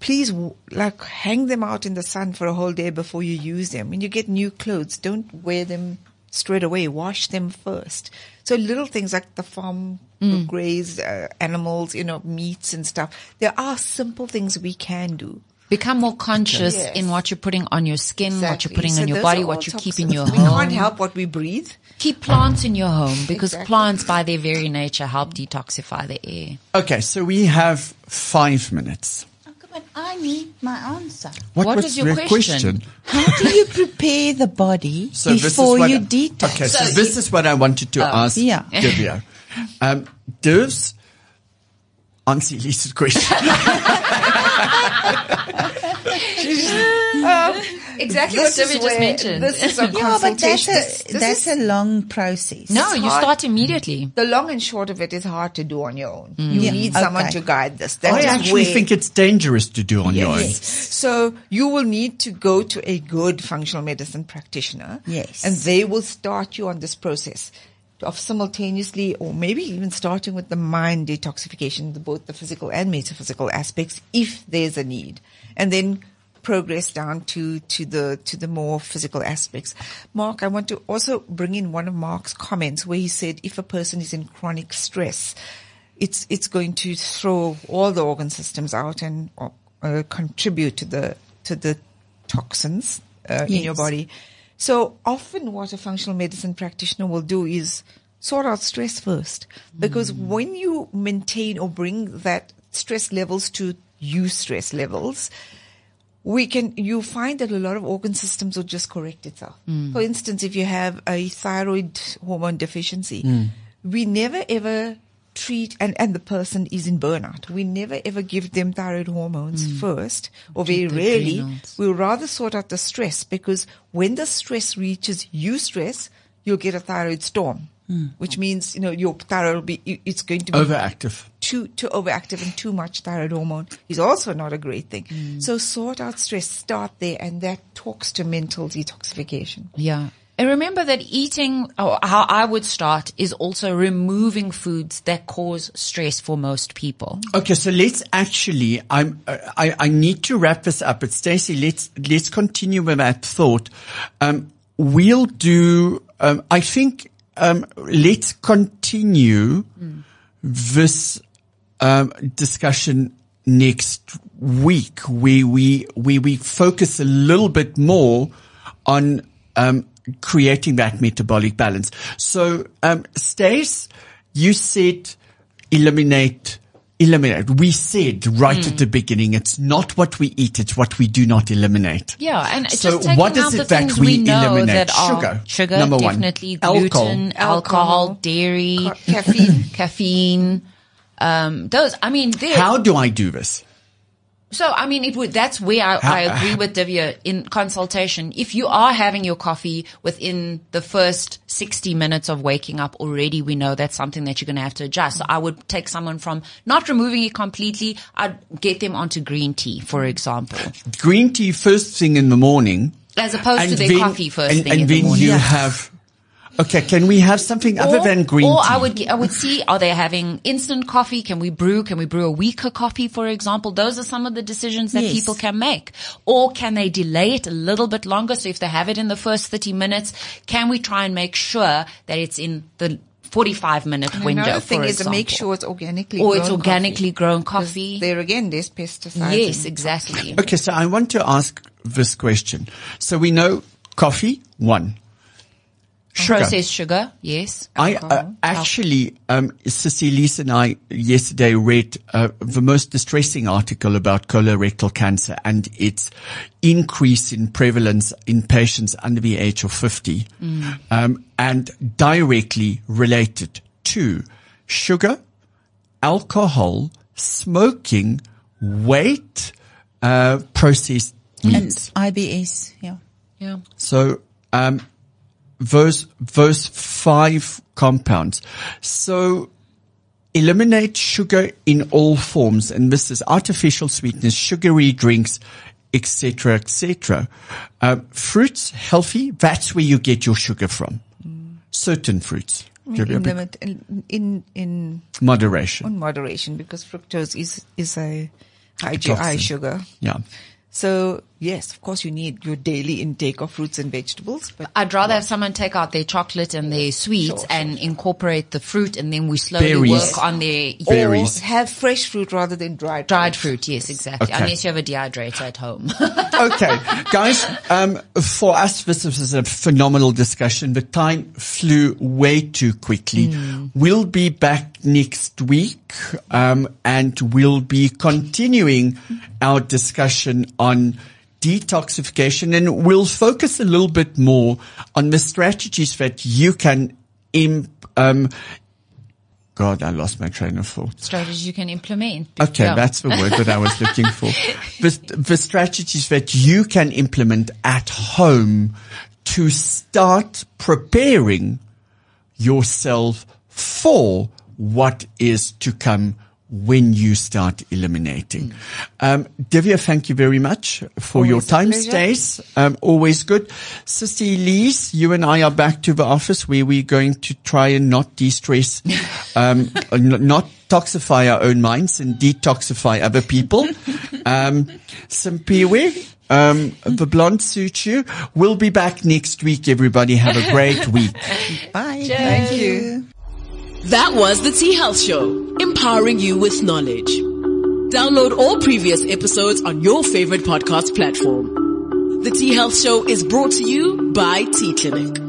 please like hang them out in the sun for a whole day before you use them. When you get new clothes, don't wear them straight away. Wash them first. So little things like the farm Mm. grazed uh, animals, you know, meats and stuff. There are simple things we can do. Become more conscious Yes. in what you're putting on your skin, what you're putting So on your body, what all you keep in toxins. your We home. can't help what we breathe. Keep plants in your home because Exactly. plants, by their very nature, help detoxify the air. Okay, so we have five minutes. Oh, come on, I need my answer. What, What was is your the question? How do you prepare the body So before what- you detox? Okay, so, this is what I wanted to ask Yeah. Dhivia. Um, does answer Lisa's question. Um, exactly This is where- This is a yeah, but that's This- a this that's is- a long process. No, you start immediately. the long and short of it is hard to do on your own. Mm. You Yeah, need someone okay. to guide this. That I actually where- think it's dangerous to do on your own. Yes. So you will need to go to a good functional medicine practitioner. Yes. And they will start you on this process of simultaneously or maybe even starting with the mind detoxification, the, both the physical and metaphysical aspects, if there's a need. And then progress down to, to the, to the more physical aspects. Mark, I want to also bring in one of Mark's comments where he said if a person is in chronic stress, it's, it's going to throw all the organ systems out and uh, contribute to the, to the toxins uh, in your body. So often what a functional medicine practitioner will do is sort out stress first. Because hmm. when you maintain or bring that stress levels to you stress levels, we can, you find that a lot of organ systems will just correct itself. Hmm. For instance, if you have a thyroid hormone deficiency, hmm. we never ever treat, and, and the person is in burnout, we never ever give them thyroid hormones mm. first, or very the rarely. adrenals. We'll rather sort out the stress because when the stress reaches you stress, you'll get a thyroid storm, mm. which means, you know, your thyroid will be, it's going to be Overactive. too too overactive and too much thyroid hormone is also not a great thing. Mm. So sort out stress, start there, and that talks to mental detoxification. Yeah. And remember that eating, or how I would start, is also removing foods that cause stress for most people. Okay, so let's actually. I'm. Uh, I. I need to wrap this up. But Stacey, let's let's continue with that thought. Um, we'll do. Um, I think. Um, let's continue this um, discussion next week. We we we we focus a little bit more on um, creating that metabolic balance. So, um, Stace, you said eliminate. Eliminate. We said right at the beginning, it's not what we eat, it's what we do not eliminate. Yeah, and So just taking what is out it the that things we we know eliminate? that are Sugar, sugar, number one. definitely Alcohol. gluten, alcohol, Alcohol. dairy, Ca- caffeine. caffeine. Um, those, I mean, How do I do this? So, I mean, it would, that's where I, How- I agree with Dhivia in consultation. If you are having your coffee within the first 60 minutes of waking up already, we know that's something that you're going to have to adjust. So I would take someone from not removing it completely. I'd get them onto green tea, for example, Green tea first thing in the morning. as opposed to their then- coffee first and, thing and in the morning. you have. Okay, can we have something other than green or tea? I would, I would see, are they having instant coffee? Can we brew? Can we brew a weaker coffee, for example? Those are some of the decisions that Yes. people can make. Or can they delay it a little bit longer? So if they have it in the first 30 minutes, can we try and make sure that it's in the 45 minute And window? Another thing for is to make sure it's organically Or grown it's organically coffee. grown 'Cause coffee. There again, there's pesticides. Yes, exactly. Okay, so I want to ask this question. So we know coffee, one. Processed sugar, yes. I uh, actually, um, Cecilise and I yesterday read uh, the most distressing article about colorectal cancer and its increase in prevalence in patients under the age of 50, um, and directly related to sugar, alcohol, smoking, weight, uh, processed And meats. IBS, yeah. Yeah. So, um, those, those five compounds. So, eliminate sugar in all forms. And this is artificial sweetness, sugary drinks, etc., etc. Uh, fruits, healthy. That's where you get your sugar from. Certain fruits. Give you a in, limit, in, in, moderation. on moderation because fructose is, is a high. GI sugar. Yeah. So yes, of course you need your daily intake of fruits and vegetables, but I'd rather have someone take out their chocolate and their sweets and incorporate the fruit and then we slowly Berries. work on their Berries. or have fresh fruit rather than dried dried fruit. Yes, exactly. Okay. Unless you have a dehydrator at home. okay, guys, um, for us, this was a phenomenal discussion. The time flew way too quickly. We'll be back next week, um, and we'll be continuing our discussion on detoxification and we'll focus a little bit more on the strategies that you can imp, um, God, I lost my train of thought. Strategies you can implement. Okay, that's the word that I was looking for. The, the strategies that you can implement at home to start preparing yourself for what is to come when you start eliminating. Um, Dhivia, thank you very much for your Always a time. Stace. Um, always good. Sissy Lise, you and I are back to the office where we're going to try and not de-stress, um, not toxify our own minds and detoxify other people. Um, Simpiwe, um, the blonde suits you. We'll be back next week, everybody. Have a great week. Bye. Thank you. That was the T Health Show, empowering you with knowledge. Download all previous episodes on your favorite podcast platform. The T Health Show is brought to you by T-Clinic.